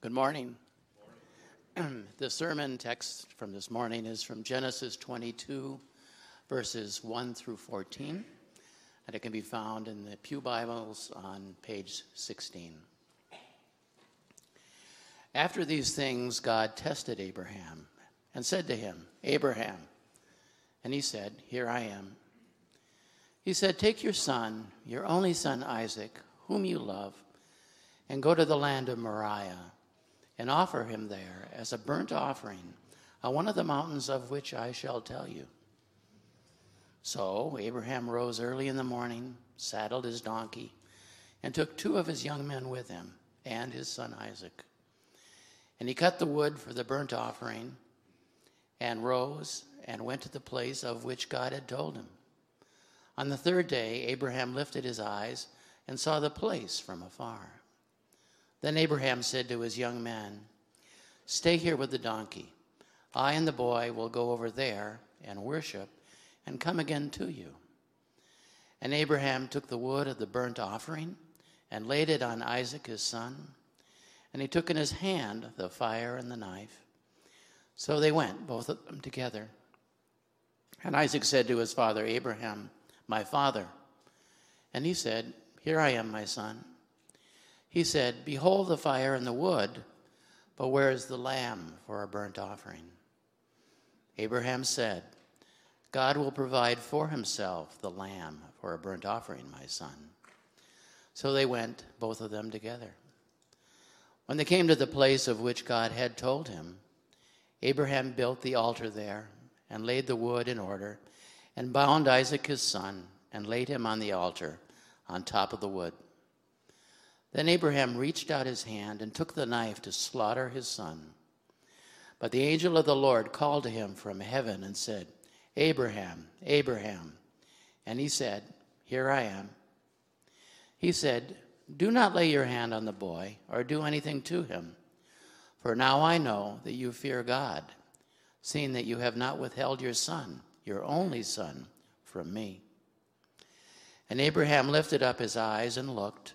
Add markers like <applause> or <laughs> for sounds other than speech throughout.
Good morning. the sermon text from this morning is from Genesis 22, verses 1 through 14, and it can be found in the Pew Bibles on page 16. After these things, God tested Abraham and said to him, Abraham. And he said, Here I am. He said, Take your son, your only son Isaac, whom you love, and go to the land of Moriah and offer him there as a burnt offering on one of the mountains of which I shall tell you. So Abraham rose early in the morning, saddled his donkey, and took two of his young men with him and his son Isaac. And he cut the wood for the burnt offering and rose and went to the place of which God had told him. On the third day, Abraham lifted his eyes and saw the place from afar. Then Abraham said to his young man, Stay here with the donkey. I and the boy will go over there and worship and come again to you. And Abraham took the wood of the burnt offering and laid it on Isaac his son. And he took in his hand the fire and the knife. So they went, both of them together. And Isaac said to his father Abraham, My father. And he said, Here I am, my son. He said, Behold the fire and the wood, but where is the lamb for a burnt offering? Abraham said, God will provide for himself the lamb for a burnt offering, my son. So they went, both of them together. When they came to the place of which God had told him, Abraham built the altar there and laid the wood in order and bound Isaac his son and laid him on the altar on top of the wood. Then Abraham reached out his hand and took the knife to slaughter his son. But the angel of the Lord called to him from heaven and said, Abraham, Abraham. And he said, Here I am. He said, Do not lay your hand on the boy or do anything to him. For now I know that you fear God, seeing that you have not withheld your son, your only son, from me. And Abraham lifted up his eyes and looked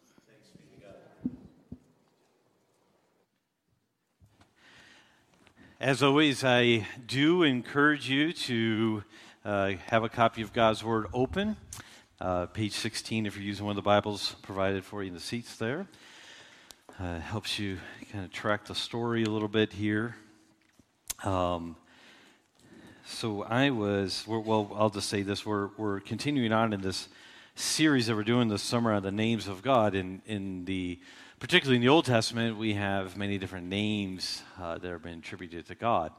As always, I do encourage you to uh, have a copy of God's Word open. Uh, page 16, if you're using one of the Bibles provided for you in the seats there. Uh, helps you kind of track the story a little bit here. Um, so I was, well, I'll just say this. We're, we're continuing on in this series that we're doing this summer on the names of God in, in the particularly in the Old Testament, we have many different names uh, that have been attributed to God.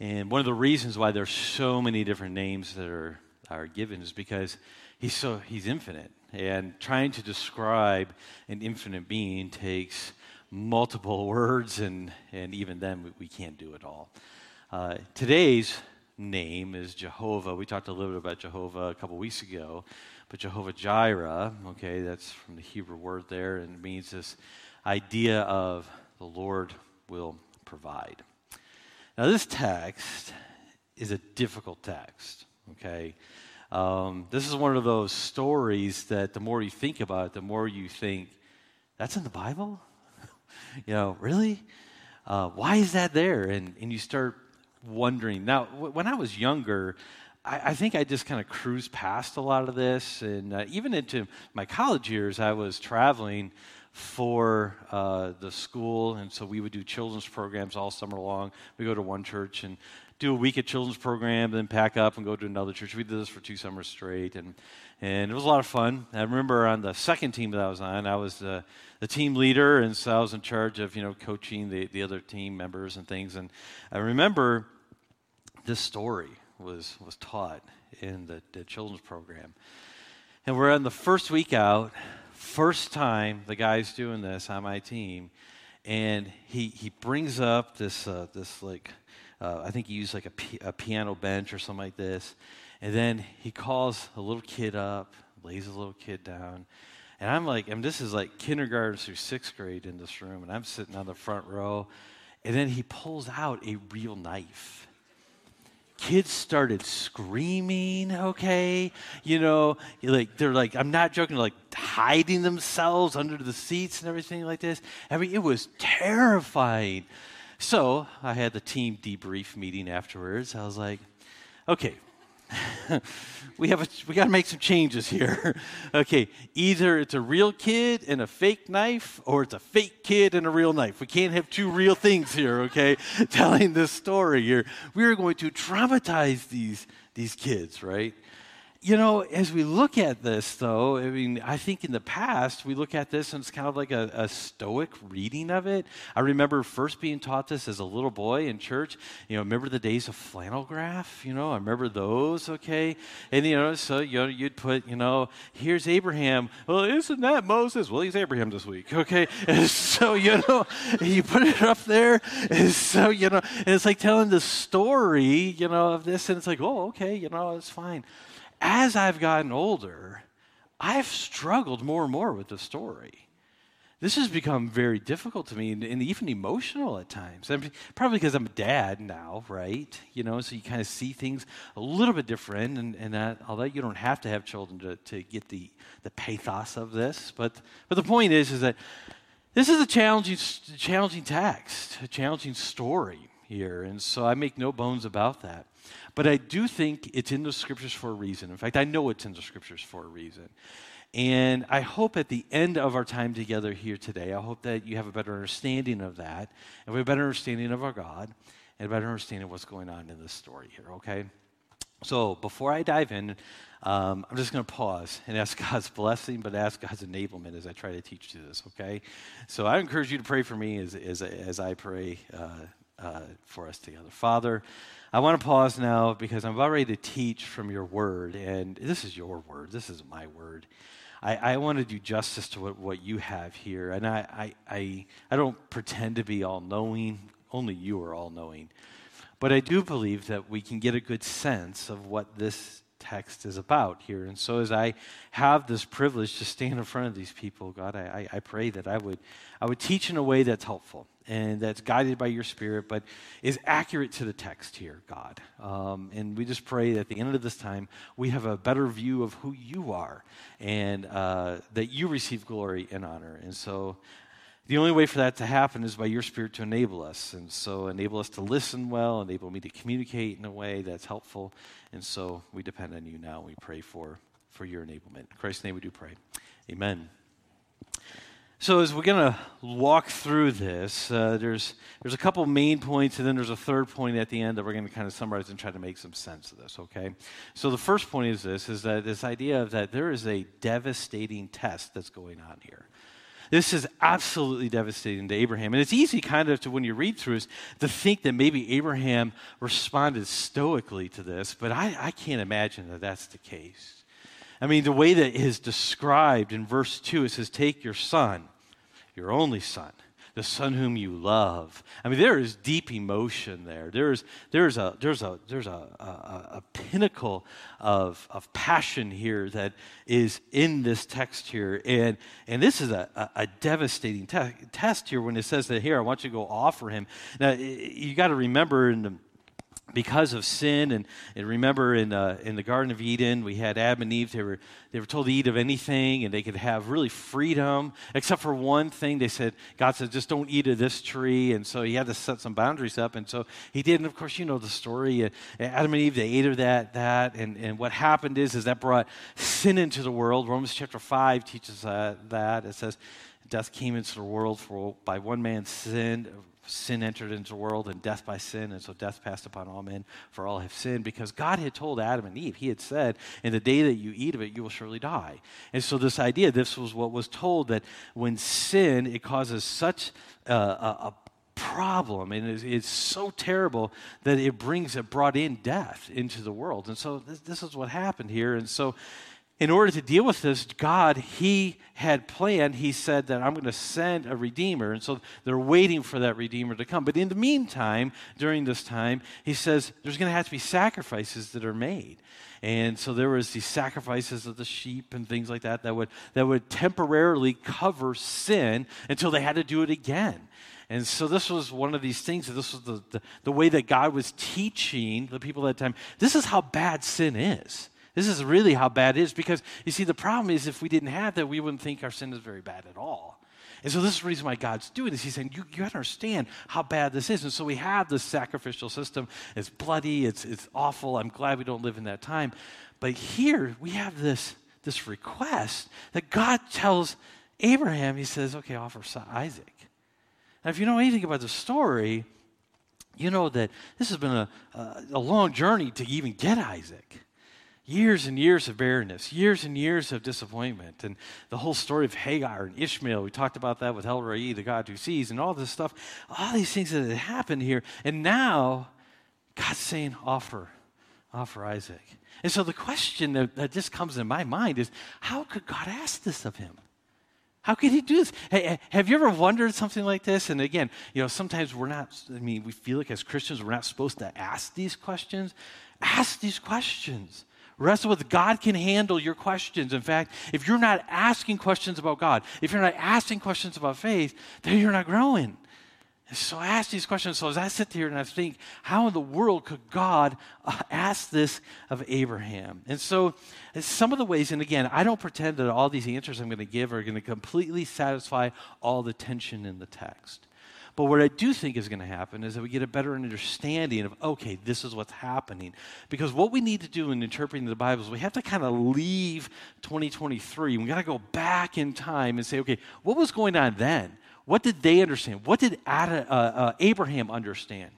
And one of the reasons why there's so many different names that are, are given is because he's so he's infinite. And trying to describe an infinite being takes multiple <laughs> words, and, and even then we, we can't do it all. Uh, today's name is Jehovah. We talked a little bit about Jehovah a couple weeks ago. But Jehovah Jireh, okay, that's from the Hebrew word there, and it means this idea of the Lord will provide. Now, this text is a difficult text, okay? Um, this is one of those stories that the more you think about it, the more you think, that's in the Bible? <laughs> you know, really? Uh, why is that there? And, and you start wondering. Now, w- when I was younger, I, I think I just kind of cruised past a lot of this. And uh, even into my college years, I was traveling for uh, the school. And so we would do children's programs all summer long. We go to one church and do a week at children's program, then pack up and go to another church. We did this for two summers straight, and and it was a lot of fun. I remember on the second team that I was on, I was the, the team leader, and so I was in charge of you know coaching the the other team members and things. And I remember this story was, was taught in the, the children's program. And we're on the first week out, first time the guy's doing this on my team, and he, he brings up this, uh, this like uh, I think he used like a, p- a piano bench or something like this. And then he calls a little kid up, lays a little kid down. And I'm like, I mean, this is like kindergarten through sixth grade in this room, and I'm sitting on the front row. And then he pulls out a real knife. Kids started screaming, okay? You know, like they're like, I'm not joking, like hiding themselves under the seats and everything like this. I mean, it was terrifying. So I had the team debrief meeting afterwards. I was like, okay, <laughs> we have a, we got to make some changes here. <laughs> okay, either it's a real kid and a fake knife, or it's a fake kid and a real knife. We can't have two real things here. Okay, <laughs> telling this story here, we are going to traumatize these these kids, right? You know, as we look at this, though, I mean, I think in the past we look at this and it's kind of like a, a, stoic reading of it. I remember first being taught this as a little boy in church. You know, remember the days of flannel graph? You know, I remember those, okay? And, you know, so, you know, you'd put, you know, here's Abraham. Well, isn't that Moses? Well, he's Abraham this week, okay? <laughs> And so, you know, <laughs> you put it up there. And so, you know, and it's like telling the story, you know, of this. And it's like, oh, okay, you know, it's fine as I've gotten older, I've struggled more and more with the story. This has become very difficult to me and, and even emotional at times. I mean, probably because I'm a dad now, right? You know, so you kind of see things a little bit different, and, and that, although you don't have to have children to, to get the, the pathos of this. But, but the point is, is that this is a challenging, challenging text, a challenging story here. And so I make no bones about that. But I do think it's in the scriptures for a reason. In fact, I know it's in the scriptures for a reason. And I hope at the end of our time together here today, I hope that you have a better understanding of that, and we have a better understanding of our God, and a better understanding of what's going on in this story here, okay? So before I dive in, um, I'm just going to pause and ask <laughs> God's blessing, but ask God's enablement as I try to teach you this, okay? So I encourage you to pray for me as, as, as I pray uh, uh, for us together. Father, I want to pause now because I'm about ready to teach from your word, and this is your word. This is my word. I, I want to do justice to what, what you have here, and I, I, I, I don't pretend to be all knowing. Only you are all knowing. But I do believe that we can get a good sense of what this text is about here. And so, as I have this privilege to stand in front of these people, God, I, I pray that I would, I would teach in a way that's helpful and that's guided by your spirit, but is accurate to the text here, God. Um, and we just pray that at the end of this time, we have a better view of who you are and uh, that you receive glory and honor. And so, the only way for that to happen is by your spirit to enable us. And so, enable us to listen well, enable me to communicate in a way that's helpful. And so, we depend on you now. We pray for, for your enablement. In Christ's name we do pray. Amen. So as we're going to walk through this, uh, there's there's a couple main points, and then there's a third point at the end that we're going to kind of summarize and try to make some sense of this. Okay. So the first point is this: is that this idea of that there is a devastating test that's going on here. This is absolutely devastating to Abraham, and it's easy, kind of, to when you read through this, to think that maybe Abraham responded stoically to this, but I, I can't imagine that that's the case. I mean, the way that is described in verse 2, it says, Take your son, your only son, the son whom you love. I mean, there is deep emotion there. There's, there's, a, there's, a, there's a, a, a pinnacle of, of passion here that is in this text here. And, and this is a, a, a devastating te- test here when it says that here, I want you to go offer him. Now, you got to remember in the because of sin and, and remember in, uh, in the garden of eden we had adam and eve they were, they were told to eat of anything and they could have really freedom except for one thing they said god said just don't eat of this tree and so he had to set some boundaries up and so he did and of course you know the story uh, adam and eve they ate of that that and, and what happened is is that brought sin into the world. Romans chapter 5 teaches uh, that. It says death came into the world for by one man's sin sin entered into the world and death by sin, and so death passed upon all men, for all have sinned, because God had told Adam and Eve, He had said, In the day that you eat of it, you will surely die. And so, this idea, this was what was told that when sin, it causes such uh, a, a problem and it's, it's, so terrible that it brings it brought in death into the world and so this, this is what happened here and so in order to deal with this, God, He had planned, He said that I'm going to send a Redeemer. And so they're waiting for that Redeemer to come. But in the meantime, during this time, He says there's going to have to be sacrifices that are made. And so there was these sacrifices of the sheep and things like that that would, that would temporarily cover sin until they had to do it again. And so this was one of these things, this was the, the, the way that God was teaching the people at that time. This is how bad sin is. This is really how bad it is because you see, the problem is if we didn't have that, we wouldn't think our sin is very bad at all. And so this is the reason why God's doing this. He's saying, you, you understand how bad this is. And so we have this sacrificial system. It's bloody, it's, it's awful. I'm glad we don't live in that time. But here we have this, this request that God tells Abraham, he says, okay, offer Isaac. Now, if you know anything about the story, you know that this has been a, a, a long journey to even get Isaac years and years of barrenness, years and years of disappointment, and the whole story of Hagar and Ishmael. We talked about that with El Roi, the God who sees, and all this stuff. All these things that had happened here, and now God's saying, "Offer, offer Isaac." And so the question that, that just comes in my mind is, how could God ask this of him? How could he do this? Hey, have you ever wondered something like this? And again, you know, sometimes we're not, I mean, we feel like as Christians, we're not supposed to ask these questions. Ask these questions. Wrestle with God can handle your questions. In fact, if you're not asking questions about God, if you're not asking questions about faith, then you're not growing. so I ask these questions. So as I sit here and I think, how in the world could God uh, ask this of Abraham? And so some of the ways, and again, I don't pretend that all these answers I'm going to give are going to completely satisfy all the tension in the text. But what I do think is going to happen is that we get a better understanding of, okay, this is what's happening. Because what we need to do in interpreting the Bible is we have to kind of leave 2023. We got to go back in time and say, okay, what was going on then? What did they understand? What did Ad, uh, uh, Abraham understand?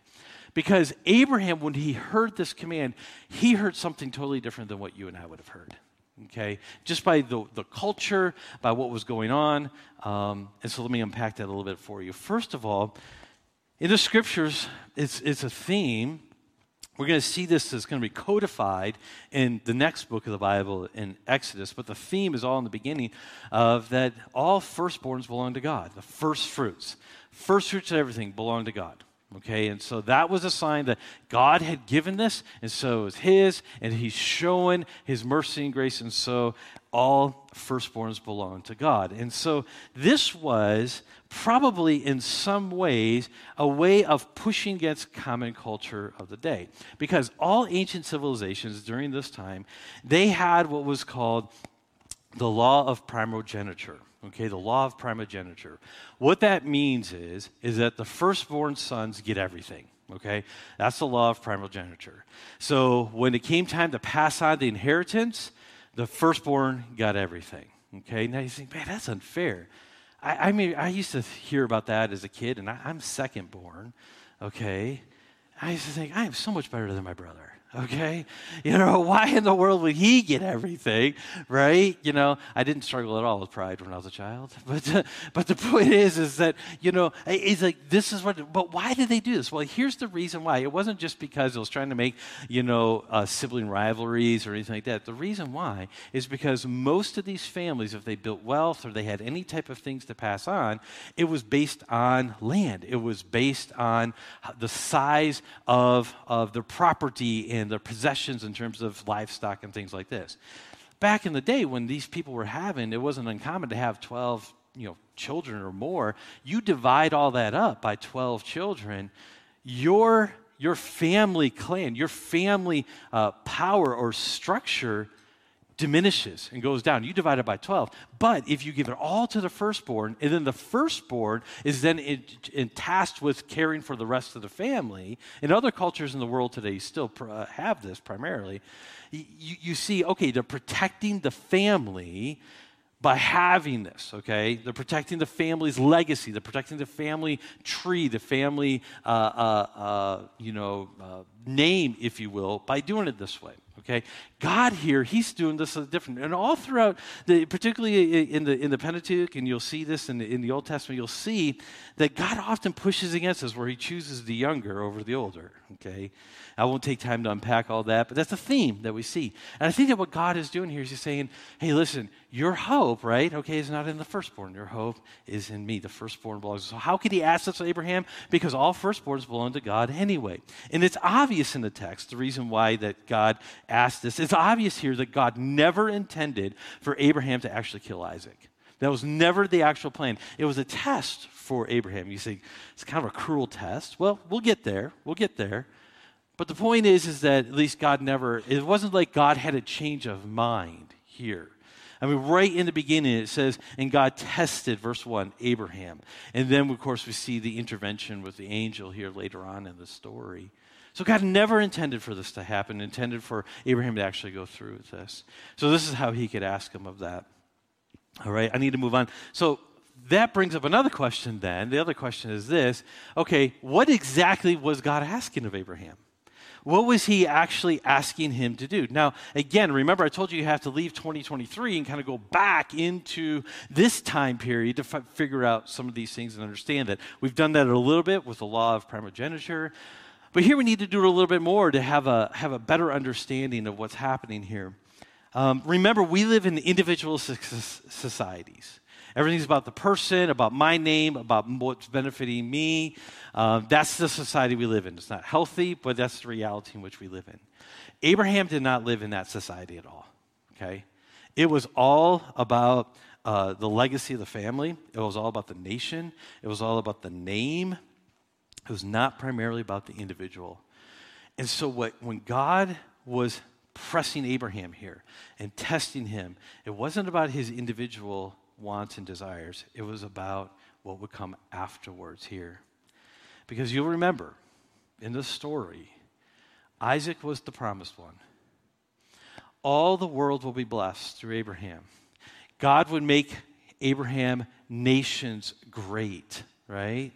Because Abraham, when he heard this command, he heard something totally different than what you and I would have heard okay? Just by the, the culture, by what was going on. Um, and so let me unpack that a little bit for you. First of all, in the scriptures, it's, it's a theme. We're going to see this as going to be codified in the next book of the Bible in Exodus, but the theme is all in the beginning of that all firstborns belong to God, the first fruits. First fruits of everything belong to God. Okay, and so that was a sign that God had given this, and so it was His, and He's showing His mercy and grace, and so all firstborns belong to God. And so this was probably in some ways a way of pushing against common culture of the day. Because all ancient civilizations during this time, they had what was called the law of primogeniture. Okay, the law of primogeniture. What that means is, is that the firstborn sons get everything. Okay, that's the law of primogeniture. So when it came time to pass on the inheritance, the firstborn got everything. Okay, now you think, man, that's unfair. I, I mean, I used to hear about that as a kid, and I, I'm second born. Okay, I used to think, I am so much better than my brother okay? You know, <laughs> why in the world would he get everything, right? You know, I didn't struggle at all with pride when I was a child. <laughs> But, <laughs> but the point is, is that, you know, it's like, this is what, but why did they do this? Well, here's the reason why. It wasn't just because it was trying to make, you know, uh, sibling rivalries or anything like that. The reason why is because most of these families, if they built wealth or they had any type of things to pass on, it was based on land. It was based on the size of, of the property their possessions in terms of livestock and things like this. Back in the day when these people were having, it wasn't uncommon to have 12 you know, children or more. You divide all that up by 12 children, your, your family clan, your family uh, power or structure diminishes and goes down. You divide it by 12. But if you give it all to the firstborn, and then the firstborn is then in, in tasked with caring for the rest of the family, in other cultures in the world today still pr- uh, have this primarily, you, you see, okay, they're protecting the family by having this, okay? They're protecting the family's legacy. They're protecting the family tree, the family, uh, uh, uh, you know, uh, name, if you will, by doing it this way, Okay, God here, He's doing this different, and all throughout, the, particularly in the in the Pentateuch, and you'll see this in the, in the Old Testament. You'll see that God often pushes against us, where He chooses the younger over the older. Okay, I won't take time to unpack all that, but that's a theme that we see. And I think that what God is doing here is He's saying, "Hey, listen, your hope, right? Okay, is not in the firstborn. Your hope is in me. The firstborn belongs." So how could He ask this of Abraham? Because all firstborns belong to God anyway, and it's obvious in the text the reason why that God asked this. It's obvious here that God never intended for Abraham to actually kill Isaac. That was never the actual plan. It was a test for Abraham. You see, it's kind of a cruel test. Well, we'll get there. We'll get there. But the point is, is that at least God never. It wasn't like God had a change of mind here. I mean, right in the beginning, it says, and God tested, verse 1, Abraham. And then, of course, we see the intervention with the angel here later on in the story. So God never intended for this to happen, intended for Abraham to actually go through with this. So this is how he could ask him of that. All right, I need to move on. So that brings up another question then. The other question is this okay, what exactly was God asking of Abraham? What was he actually asking him to do? Now, again, remember I told you you have to leave 2023 and kind of go back into this time period to f- figure out some of these things and understand that. We've done that a little bit with the law of primogeniture. But here we need to do it a little bit more to have a, have a better understanding of what's happening here. Um, remember, we live in individual societies. Everything's about the person, about my name, about what's benefiting me. Uh, that's the society we live in. It's not healthy, but that's the reality in which we live in. Abraham did not live in that society at all, okay? It was all about uh, the legacy of the family, it was all about the nation, it was all about the name, it was not primarily about the individual. And so, what, when God was pressing Abraham here and testing him, it wasn't about his individual wants and desires, it was about what would come afterwards here. Because you'll remember in the story, Isaac was the promised one. All the world will be blessed through Abraham. God would make Abraham nations great, right?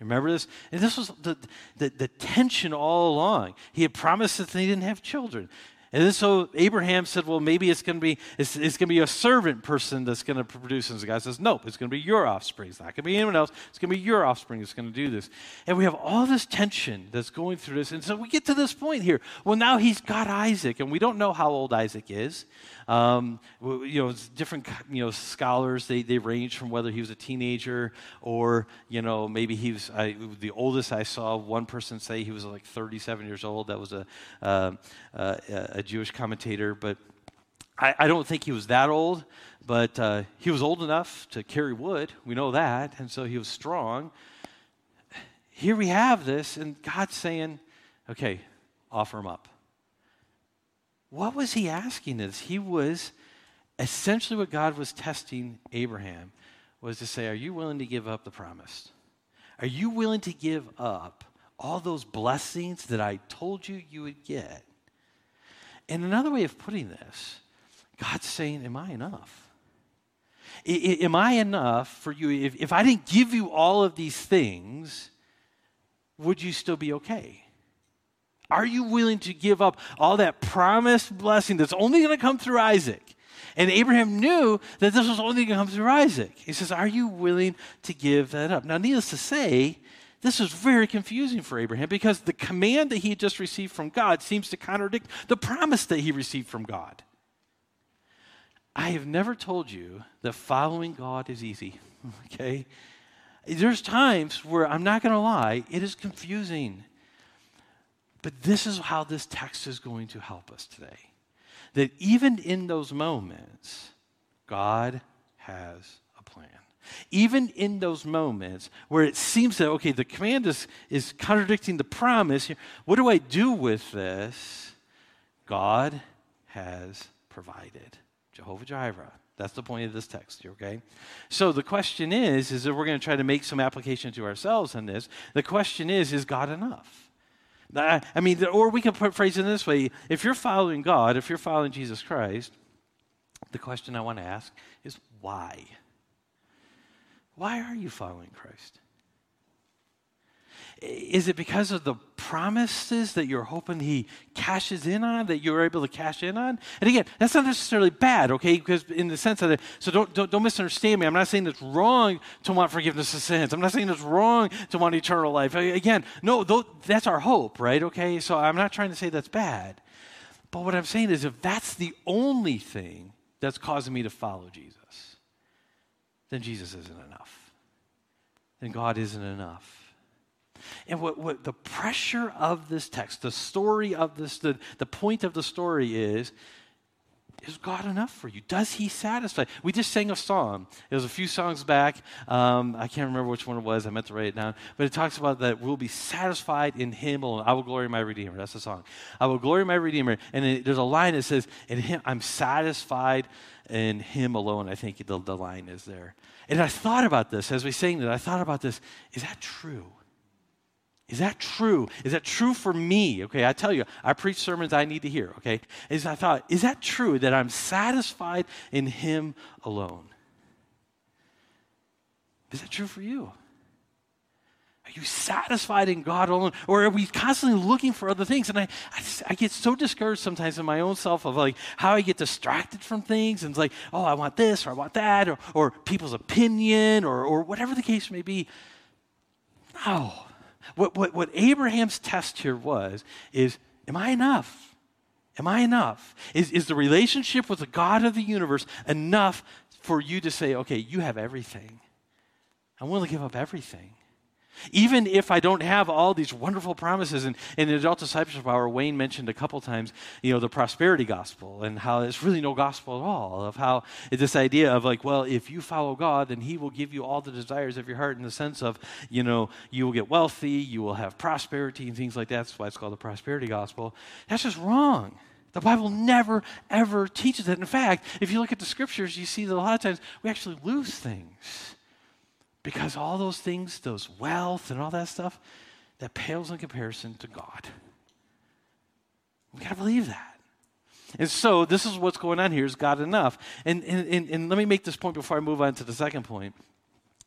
Remember this? And this was the, the, the, tension all along. He had promised that they didn't have children. And then so Abraham said, well, maybe it's going to be it's, it's going to be a servant person that's going to produce. And the guy says, nope, it's going to be your offspring. It's not going to be anyone else. It's going to be your offspring that's going to do this. And we have all this tension that's going through this. And so we get to this point here. Well, now he's got Isaac, and we don't know how old Isaac is. Um, you know, different you know scholars they, they range from whether he was a teenager or you know maybe he was I, the oldest I saw. One person say he was like 37 years old. That was a uh, uh, a Jewish commentator, but I, I, don't think he was that old. But uh, he was old enough to carry wood. We know that, and so he was strong. Here we have this, and God's saying, "Okay, offer him up." What was he asking us? He was essentially what God was testing Abraham was to say, Are you willing to give up the promise? Are you willing to give up all those blessings that I told you you would get? And another way of putting this, God's saying, Am I enough? I, am I enough for you? If, if I didn't give you all of these things, would you still be okay? Are you willing to give up all that promised blessing that's only going to come through Isaac? And Abraham knew that this was only going to come through Isaac. He says, Are you willing to give that up? Now, needless to say, this is very confusing for Abraham because the command that he had just received from God seems to contradict the promise that he received from God. I have never told you that following God is easy, <laughs> okay? There's times where I'm not going to lie, it is confusing. But this is how this text is going to help us today. That even in those moments, God has. Even in those moments where it seems that, okay, the command is, is contradicting the promise, what do I do with this? God has provided. Jehovah Jireh. That's the point of this text, okay? So the question is, is that we're going to try to make some application to ourselves in this. The question is, is God enough? I mean, or we can put phrase it this way if you're following God, if you're following Jesus Christ, the question I want to ask is why? Why are you following Christ? Is it because of the promises that you're hoping he cashes in on, that you're able to cash in on? And again, that's not necessarily bad, okay? Because in the sense of it, so don't, don't, don't misunderstand me. I'm not saying it's wrong to want forgiveness of sins. I'm not saying it's wrong to want eternal life. Again, no, that's our hope, right? Okay, so I'm not trying to say that's bad. But what I'm saying is if that's the only thing that's causing me to follow Jesus, then Jesus isn't enough. Then God isn't enough. And what, what the pressure of this text, the story of this, the, the point of the story is is God enough for you? Does He satisfy? We just sang a song. It was a few songs back. Um, I can't remember which one it was. I meant to write it down. But it talks about that we'll be satisfied in Him alone. I will glory my Redeemer. That's the song. I will glory my Redeemer. And it, there's a line that says, "In Him, I'm satisfied in Him alone." I think the, the line is there. And I thought about this as we sang that. I thought about this. Is that true? Is that true? Is that true for me? Okay, I tell you, I preach sermons I need to hear, okay? Is I thought, is that true that I'm satisfied in Him alone? Is that true for you? Are you satisfied in God alone? Or are we constantly looking for other things? And I, I, just, I, get so discouraged sometimes in my own self of like how I get distracted from things and it's like, oh, I want this or I want that or, or people's opinion or, or whatever the case may be. No. What, what, what Abraham's test here was is Am I enough? Am I enough? Is, is the relationship with the God of the universe enough for you to say, okay, you have everything? I'm willing to give up everything. Even if I don't have all these wonderful promises, and in the adult discipleship hour, Wayne mentioned a couple times, you know, the prosperity gospel and how it's really no gospel at all. Of how this idea of like, well, if you follow God, then He will give you all the desires of your heart in the sense of, you know, you will get wealthy, you will have prosperity and things like that. That's why it's called the prosperity gospel. That's just wrong. The Bible never, ever teaches that. In fact, if you look at the scriptures, you see that a lot of times we actually lose things. Because all those things, those wealth and all that stuff, that pales in comparison to God. We got to believe that. And so this is what's going on here is God enough? And, and, and, and, let me make this point before I move on to the second point.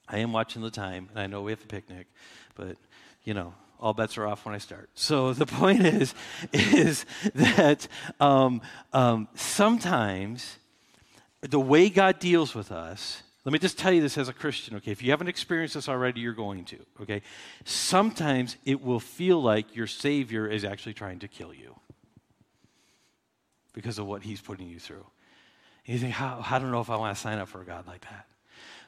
I am watching the time, and I know we have a picnic, but, you know, all bets are off when I start. So <laughs> the point is, is that um, um, sometimes the way God deals with us let me just tell you this as a Christian, okay? If you haven't experienced this already, you're going to, okay? Sometimes it will feel like your Savior is actually trying to kill you because of what He's putting you through. And you think, how, I don't know if I want to sign up for a God like that.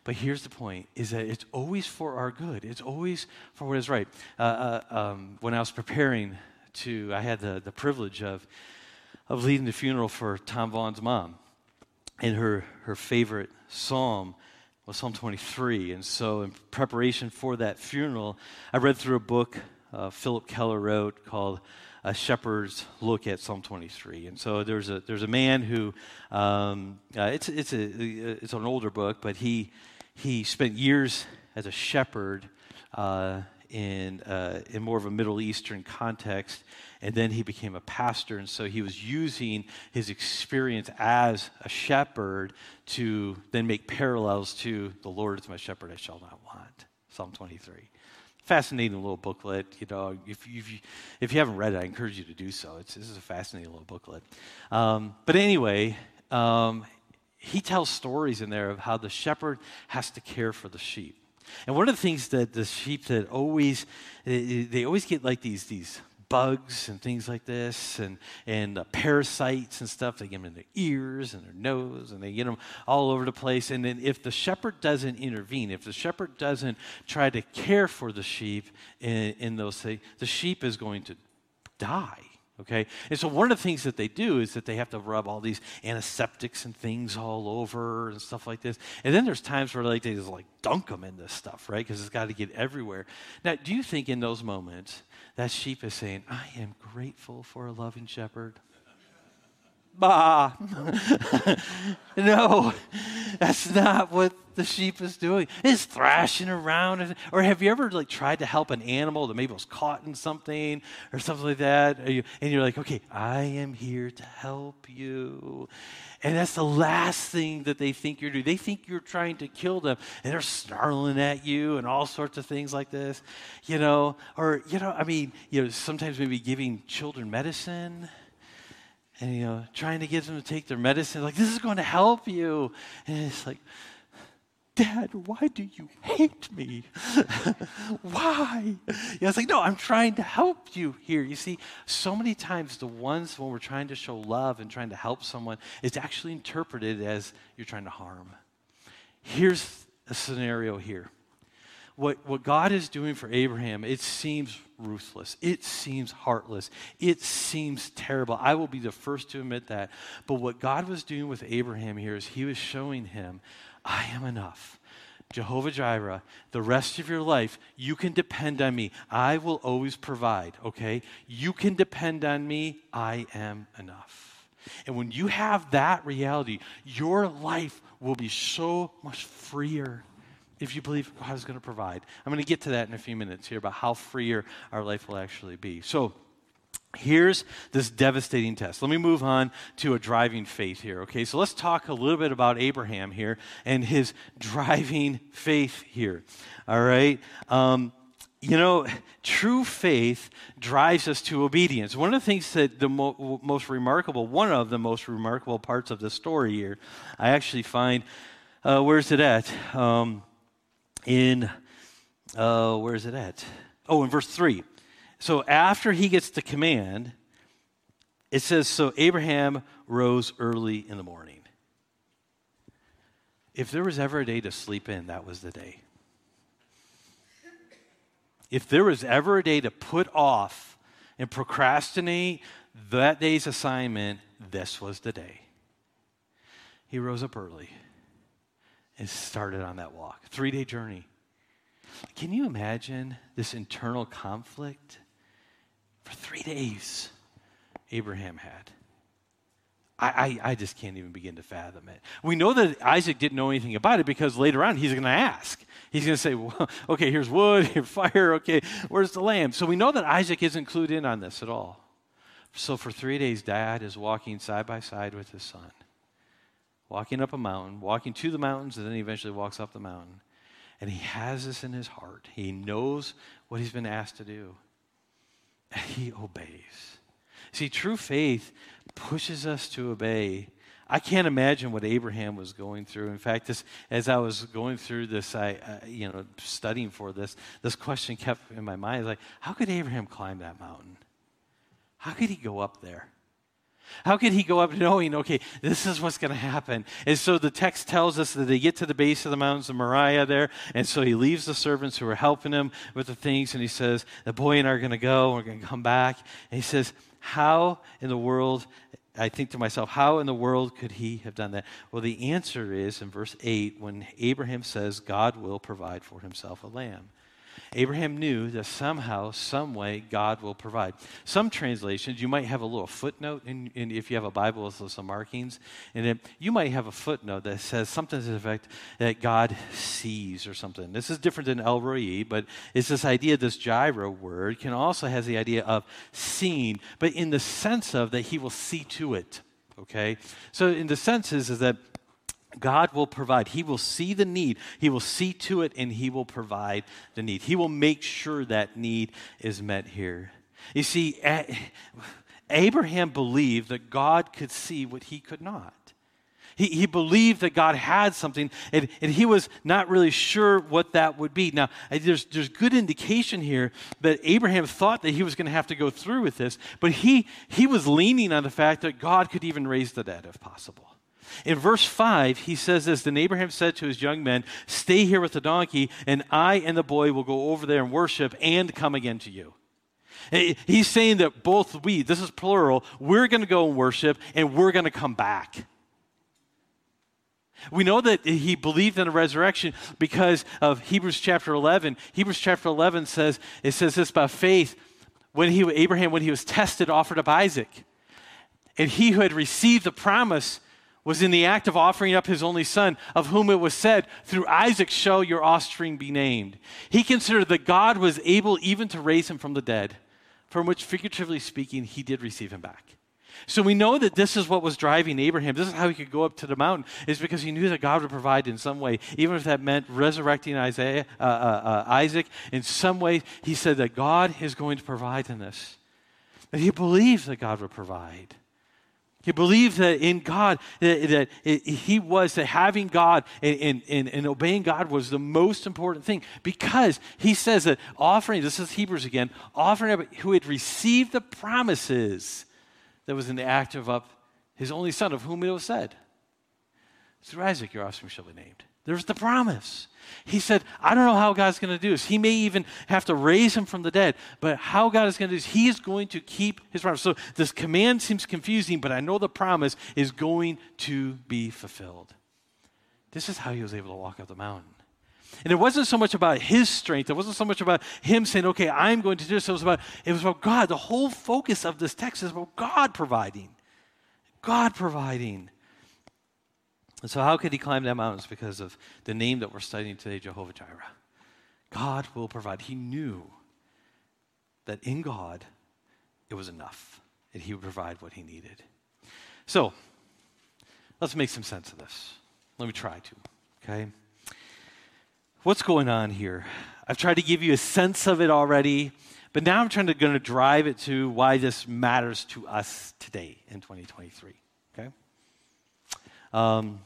But here's the point: is that it's always for our good. It's always for what is right. Uh, uh, um, when I was preparing to, I had the, the privilege of of leading the funeral for Tom Vaughn's mom, and her her favorite psalm was Psalm 23. And so, in preparation for that funeral, I read through a book uh, Phillip Keller wrote called A Shepherd's Look at Psalm 23. And so, there's a, there's a man who, um, uh, it's, it's, a, it's an older book, but he, he spent years as a shepherd uh, in, uh, in more of a Middle Eastern context and then he became a pastor. And so he was using his experience as a shepherd to then make parallels to the Lord is my shepherd, I shall not want. Psalm 23. Fascinating little booklet. You know, if you, if you, if you haven't read it, I encourage you to do so. It's, this is a fascinating little booklet. Um, but anyway, um, he tells stories in there of how the shepherd has to care for the sheep. And one of the things that the sheep that always, they always get like these, these bugs and things like this and, and uh, parasites and stuff. They get them in their ears and their nose and they get them all over the place. And then if the shepherd doesn't intervene, if the shepherd doesn't try to care for the sheep in, in those things, the sheep is going to die. Okay? And so one of the things that they do is that they have to rub all these antiseptics and things all over and stuff like this. And then there's times where like they just like dunk them in this stuff, right? Because it's got to get everywhere. Now, do you think in those moments that sheep is saying, I am grateful for a loving shepherd. Bah. <laughs> no. That's not what the sheep is doing. It's thrashing around. Or have you ever like tried to help an animal that maybe was caught in something or something like that? and you're like, okay, I am here to help you. And that's the last thing that they think you're doing. They think you're trying to kill them, and they're snarling at you and all sorts of things like this, you know. Or you know, I mean, you know, sometimes maybe giving children medicine and you know trying to get them to take their medicine like this is going to help you. And it's like dad why do you hate me? <laughs> Why? Yeah, it's like no i'm trying to help you here. You see so many times the ones when we're trying to show love and trying to help someone it's actually interpreted as you're trying to harm. Here's a scenario here what, what God is doing for Abraham, it seems ruthless. It seems heartless. It seems terrible. I will be the first to admit that. But what God was doing with Abraham here is he was showing him, I am enough. Jehovah Jireh, the rest of your life, you can depend on me. I will always provide, okay? You can depend on me. I am enough. And when you have that reality, your life will be so much freer if you believe God is going to provide. I'm going to get to that in a few minutes here about how freer our life will actually be. So, Here's this devastating test. Let me move on to a driving faith here, okay? So let's talk a little bit about Abraham here and his driving faith here, all right? Um, you know, true faith drives us to obedience. One of the things that the mo- most remarkable, one of the most remarkable parts of the story here, I actually find, uh, where's it at? Um, in, uh, where is it at? Oh, in verse 3. So after he gets the command, it says, So Abraham rose early in the morning. If there was ever a day to sleep in, that was the day. If there was ever a day to put off and procrastinate that day's assignment, this was the day. He rose up early and started on that walk. Three day journey. Can you imagine this internal conflict? For three days, Abraham had. I, I, I, just can't even begin to fathom it. We know that Isaac didn't know anything about it because later on he's going to ask. He's going to say, well, <laughs> okay, here's wood, <laughs> here's fire, okay, where's the lamb? So we know that Isaac isn't clued in on this at all. So for three days, dad is walking side by side with his son walking up a mountain, walking to the mountains, and then he eventually walks up the mountain. And he has this in his heart. He knows what he's been asked to do. And he obeys. See, true faith pushes us to obey. I can't imagine what Abraham was going through. In fact, this, as I was going through this, I, uh, you know, studying for this, this question kept in my mind: like, how could Abraham climb that mountain? How could he go up there? How could he go up knowing, okay, this is what's going to happen? And so the text tells us that they get to the base of the mountains of Moriah there, and so he leaves the servants who are helping him with the things, and he says, the boy and I are going to go, we're going to come back. And he says, how in the world, I think to myself, how in the world could he have done that? Well, the answer is in verse 8 when Abraham says, God will provide for himself a lamb. Abraham knew that somehow, some way, God will provide. Some translations, you might have a little footnote, in, in if you have a Bible with some markings, and it, you might have a footnote that says something to the effect that God sees or something. This is different than El Roi, but it's this idea, this Jireh word can also has the idea of seeing, but in the sense of that he will see to it. Okay? So, in the sense is, is that God will provide. He will see the need. He will see to it and He will provide the need. He will make sure that need is met here. You see, Abraham believed that God could see what he could not. He, he believed that God had something, and, and he was not really sure what that would be. Now, there's, there's good indication here that Abraham thought that he was going to have to go through with this, but he, he was leaning on the fact that God could even raise the dead if possible. In verse 5, he says this Then Abraham said to his young men, Stay here with the donkey, and I and the boy will go over there and worship and come again to you. He's saying that both we, this is plural, we're going to go and worship and we're going to come back. We know that he believed in the resurrection because of Hebrews chapter 11. Hebrews chapter 11 says, it says this by faith. When he, Abraham, when he was tested, offered up Isaac. And he who had received the promise was in the act of offering up his only son, of whom it was said, Through Isaac shall your offspring be named. He considered that God was able even to raise him from the dead, from which, figuratively speaking, he did receive him back. So we know that this is what was driving Abraham. This is how he could go up to the mountain, is because he knew that God would provide in some way, even if that meant resurrecting Isaiah, uh, uh, uh, Isaac. In some way, he said that God is going to provide in this. That he believed that God would provide. He believed that in God, that, he was, that having God and, and, and obeying God was the most important thing because he says that offering, this is Hebrews again, offering who had received the promises that was in the act of up his only son, of whom it was said, Through Isaac your offspring shall be named. There's the promise. He said, I don't know how God's going to do this. He may even have to raise him from the dead, but how God is going to do this, He is going to keep His promise. So this command seems confusing, but I know the promise is going to be fulfilled. This is how he was able to walk up the mountain. And it wasn't so much about his strength. It wasn't so much about him saying, okay, I'm going to do this. It was about, it was about God. The whole focus of this text is about God providing. God providing. And so, how could he climb that mountain? It's because of the name that we're studying today, Jehovah Jireh. God will provide. He knew that in God, it was enough, and he would provide what he needed. So, let's make some sense of this. Let me try to, okay? What's going on here? I've tried to give you a sense of it already, but now I'm trying to going to drive it to why this matters to us today in 2023. Okay. Um,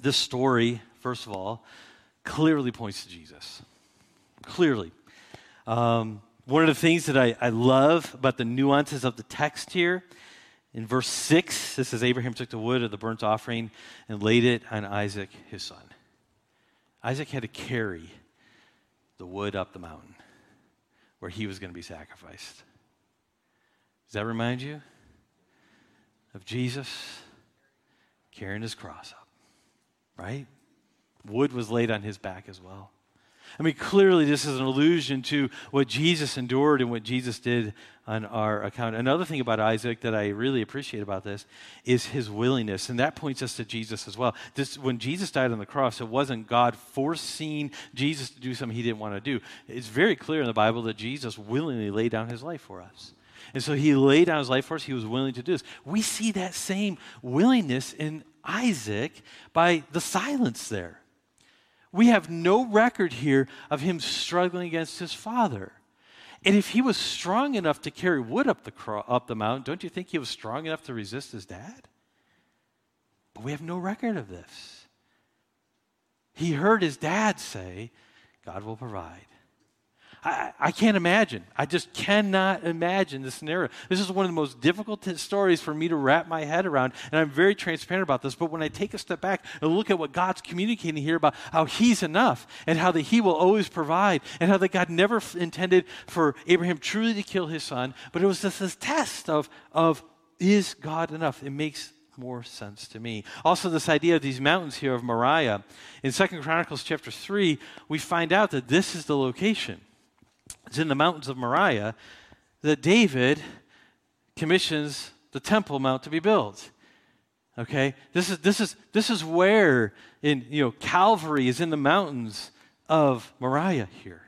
this story, first of all, clearly points to Jesus. Clearly. Um, one of the things that I, I love about the nuances of the text here, in verse 6, this says Abraham took the wood of the burnt offering and laid it on Isaac, his son. Isaac had to carry the wood up the mountain where he was going to be sacrificed. Does that remind you of Jesus carrying his cross up? Right? Wood was laid on his back as well. I mean, clearly, this is an allusion to what Jesus endured and what Jesus did on our account. Another thing about Isaac that I really appreciate about this is his willingness, and that points us to Jesus as well. This, when Jesus died on the cross, it wasn't God forcing Jesus to do something he didn't want to do. It's very clear in the Bible that Jesus willingly laid down his life for us. And so he laid down his life for us. He was willing to do this. We see that same willingness in Isaac by the silence there. We have no record here of him struggling against his father. And if he was strong enough to carry wood up the, cro- up the mountain, don't you think he was strong enough to resist his dad? But we have no record of this. He heard his dad say, God will provide. I, can't imagine. I just cannot imagine the scenario. This is one of the most difficult t- stories for me to wrap my head around, and I'm very transparent about this. But when I take a step back and look at what God's communicating here about how He's enough and how that He will always provide, and how that God never f- intended for Abraham truly to kill his son, but it was just this test of, of is God enough? It makes more sense to me. Also, this idea of these mountains here of Moriah. In Second Chronicles chapter 3, we find out that this is the location it's in the mountains of Moriah that David commissions the Temple Mount to be built. Okay? This is, this is, this is where in, you know, Calvary is in the mountains of Moriah here.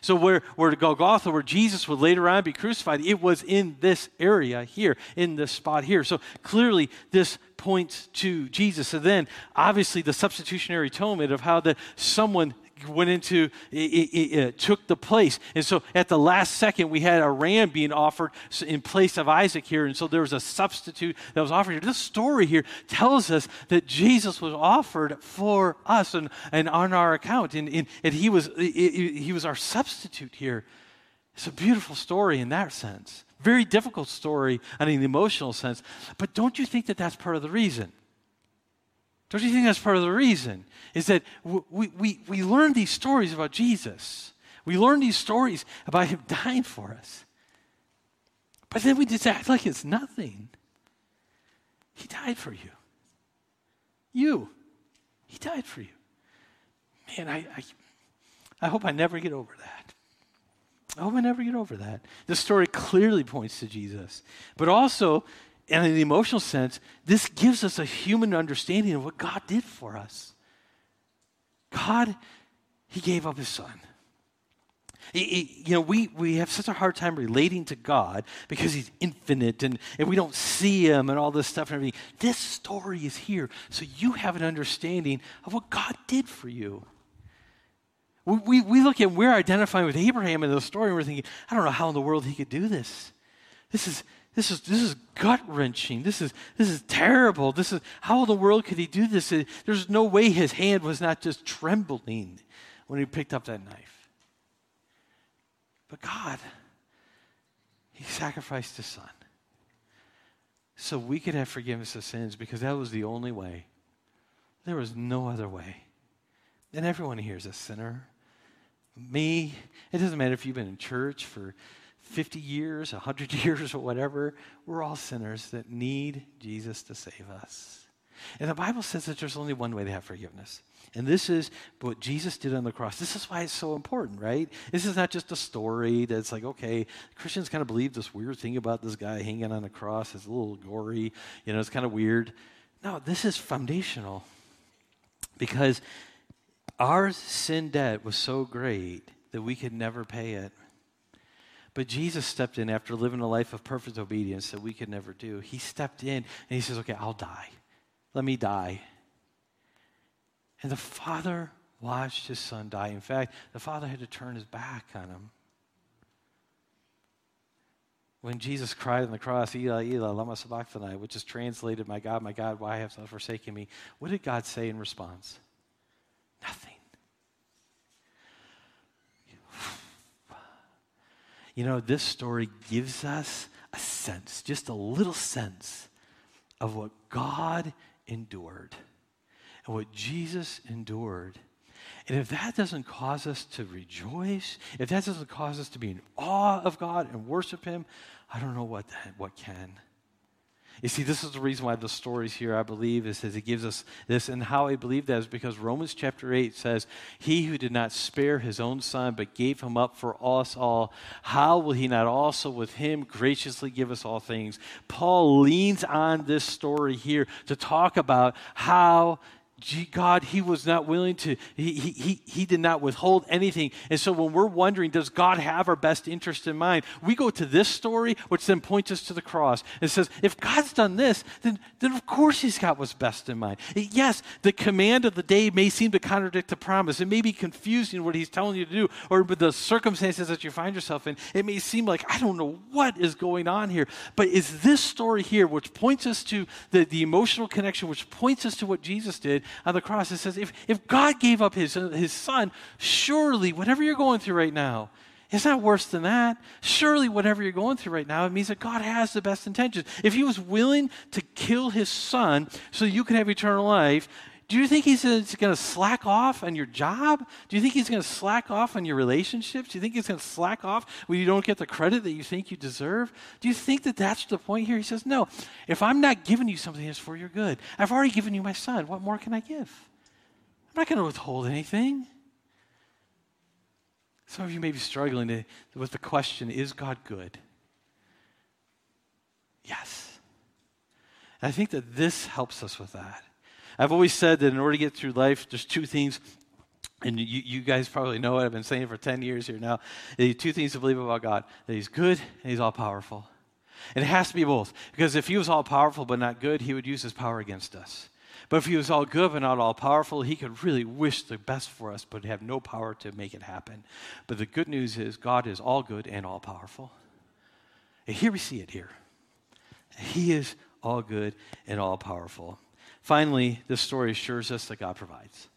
So where, where Golgotha, where Jesus would later on be crucified, it was in this area here, in this spot here. So clearly this points to Jesus. And then obviously the substitutionary atonement of how that someone went into, it, it, it, took the place. And so at the last second, we had a ram being offered in place of Isaac here. And so there was a substitute that was offered here. This story here tells us that Jesus was offered for us and, and on our account. And, and, and he, was, he was our substitute here. It's a beautiful story in that sense. Very difficult story in an emotional sense. But don't you think that that's part of the reason? Don't you think that's part of the reason? Is that we, we, we learn these stories about Jesus. We learn these stories about him dying for us. But then we just act like it's nothing. He died for you. You. He died for you. Man, I, I, I hope I never get over that. I hope I never get over that. The story clearly points to Jesus. But also, and in the emotional sense, this gives us a human understanding of what God did for us. God, He gave up His Son. You know, we, we have such a hard time relating to God because He's infinite and, and we don't see Him and all this stuff and everything. This story is here so you have an understanding of what God did for you. We, we, we look at, we're identifying with Abraham in the story and we're thinking, I don't know how in the world he could do this. This is, this is, this is gut wrenching. This is, this is terrible. This is, how in the world could he do this? There's no way his hand was not just trembling when he picked up that knife. But God, he sacrificed his son so we could have forgiveness of sins because that was the only way. There was no other way. And everyone here is a sinner. Me, it doesn't matter if you've been in church for 50 years, 100 <laughs> years, or whatever, we're all sinners that need Jesus to save us. And the Bible says that there's only one way to have forgiveness. And this is what Jesus did on the cross. This is why it's so important, right? This is not just a story that's like, okay, Christians kind of believe this weird thing about this guy hanging on the cross. It's a little gory, you know, it's kind of weird. No, this is foundational because our sin debt was so great that we could never pay it. But Jesus stepped in after living a life of perfect obedience that we could never do. He stepped in and he says, Okay, I'll die. Let me die. And the father watched his son die. In fact, the father had to turn his back on him. When Jesus cried on the cross, Eli, Eli, lama sabachthani, which is translated, My God, my God, why have you forsaken me? What did God say in response? Nothing. You know, this story gives us a sense, just a little sense, of what God endured and what Jesus endured. And if that doesn't cause us to rejoice, if that doesn't cause us to be in awe of God and worship Him, I don't know what, what can. You see, this is the reason why the story's here, I believe, is that it gives us this. And how I believe that is because Romans chapter 8 says, He who did not spare his own son, but gave him up for us all, how will he not also with him graciously give us all things? Paul leans on this story here to talk about how God, He was not willing to, he, he, he did not withhold anything. And so when we're wondering, does God have our best interest in mind? We go to this story, which then points us to the cross. It says, if God's done this, then, then of course He's got what's best in mind. Yes, the command of the day may seem to contradict the promise. It may be confusing what He's telling you to do, or the circumstances that you find yourself in. It may seem like, I don't know what is going on here. But is this story here, which points us to the, the emotional connection, which points us to what Jesus did, on the cross. It says, if, if God gave up his, his son, surely whatever you're going through right now, it's not worse than that. Surely, whatever you're going through right now, it means that God has the best intentions. If He was willing to kill His Son so you could have eternal life, do you think he's going to slack off on your job? Do you think he's going to slack off on your relationships? Do you think he's going to slack off when you don't get the credit that you think you deserve? Do you think that that's the point here? He says, No, if I'm not giving you something that's for your good, I've already given you my son. What more can I give? I'm not going to withhold anything. Some of you may be struggling to, with the question Is God good? Yes. And I think that this helps us with that. I've always said that in order to get through life, there's two things, and you, you guys probably know it. I've been saying it for 10 years here now. Two things to believe about God that He's good and He's all powerful. And it has to be both. Because if He was all powerful but not good, He would use His power against us. But if He was all good but not all powerful, He could really wish the best for us but have no power to make it happen. But the good news is God is all good and all powerful. And here we see it here. He is all good and all powerful. Finally, this story assures us that God provides.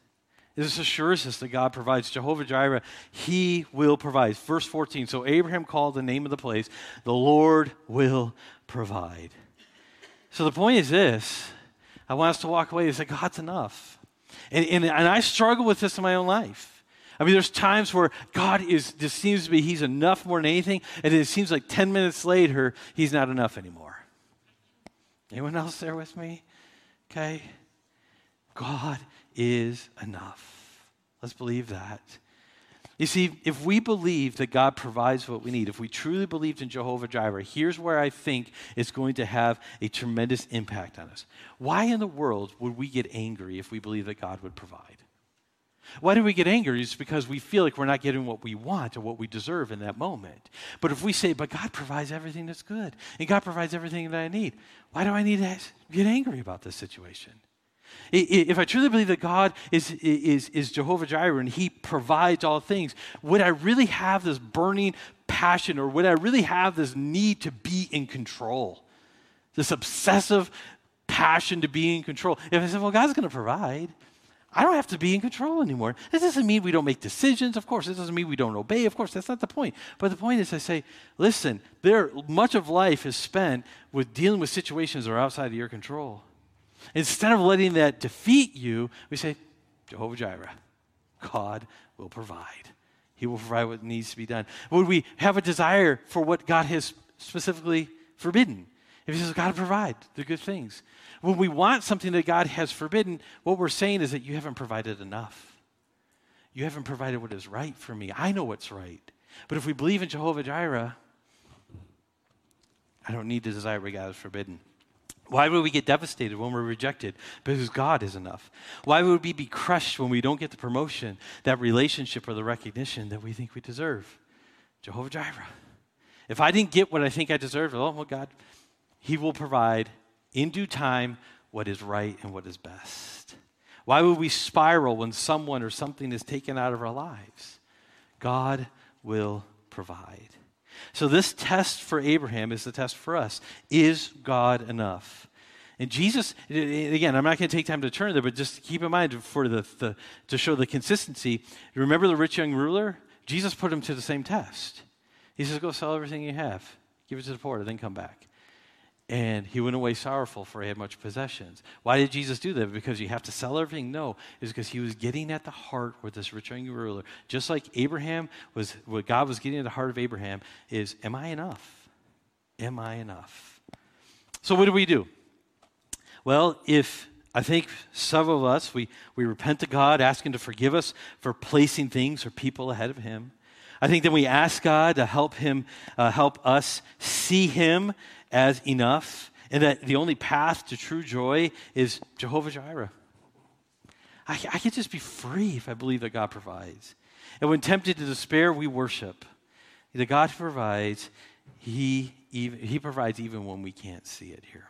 This assures us that God provides. Jehovah Jireh, He will provide. Verse 14. So Abraham called the name of the place, the Lord will provide. So the point is this I want us to walk away and say, God's enough. And, and, and I struggle with this in my own life. I mean, there's times where God is just seems to be He's enough more than anything, and it seems like 10 minutes later, He's not enough anymore. Anyone else there with me? Okay? God is enough. Let's believe that. You see, if we believe that God provides what we need, if we truly believed in Jehovah Jireh, here's where I think it's going to have a tremendous impact on us. Why in the world would we get angry if we believe that God would provide? Why do we get angry? It's because we feel like we're not getting what we want or what we deserve in that moment. But if we say, but God provides everything that's good, and God provides everything that I need, why do I need to get angry about this situation? If I truly believe that God is, is, is Jehovah Jireh and He provides all things, would I really have this burning passion or would I really have this need to be in control? This obsessive passion to be in control. If I said, well, God's going to provide, I don't have to be in control anymore. This doesn't mean we don't make decisions. Of course, this doesn't mean we don't obey. Of course, that's not the point. But the point is, I say, listen, there, much of life is spent with dealing with situations that are outside of your control. Instead of letting that defeat you, we say, Jehovah Jireh, God will provide. He will provide what needs to be done. Would we have a desire for what God has specifically forbidden? If He says, God provide the good things. When we want something that God has forbidden, what we're saying is that you haven't provided enough. You haven't provided what is right for me. I know what's right. But if we believe in Jehovah Jireh, I don't need to desire what God has forbidden. Why would we get devastated when we're rejected? Because God is enough. Why would we be crushed when we don't get the promotion, that relationship, or the recognition that we think we deserve? Jehovah Jireh. If I didn't get what I think I deserve, oh, well, God, He will provide in due time what is right and what is best. Why would we spiral when someone or something is taken out of our lives? God will provide. So, this test for Abraham is the test for us. Is God enough? And Jesus, again, I'm not going to take time to turn there, but just keep in mind for the, the, to show the consistency. Remember the rich young ruler? Jesus put him to the same test. He says, Go sell everything you have, give it to the poor, and then come back. And he went away sorrowful, for he had much possessions. Why did Jesus do that? Because you have to sell everything? No, it's because he was getting at the heart with this rich young ruler. Just like Abraham was, what God was getting at the heart of Abraham is, am I enough? Am I enough? So what do we do? Well, if I think several of us, we, we repent to God, asking to forgive us for placing things or people ahead of him. I think then we ask God to help him, uh, help us see him as enough, and that the only path to true joy is Jehovah Jireh. I, I could just be free if I believe that God provides. And when tempted to despair, we worship. The God who provides, he, even, he provides even when we can't see it here.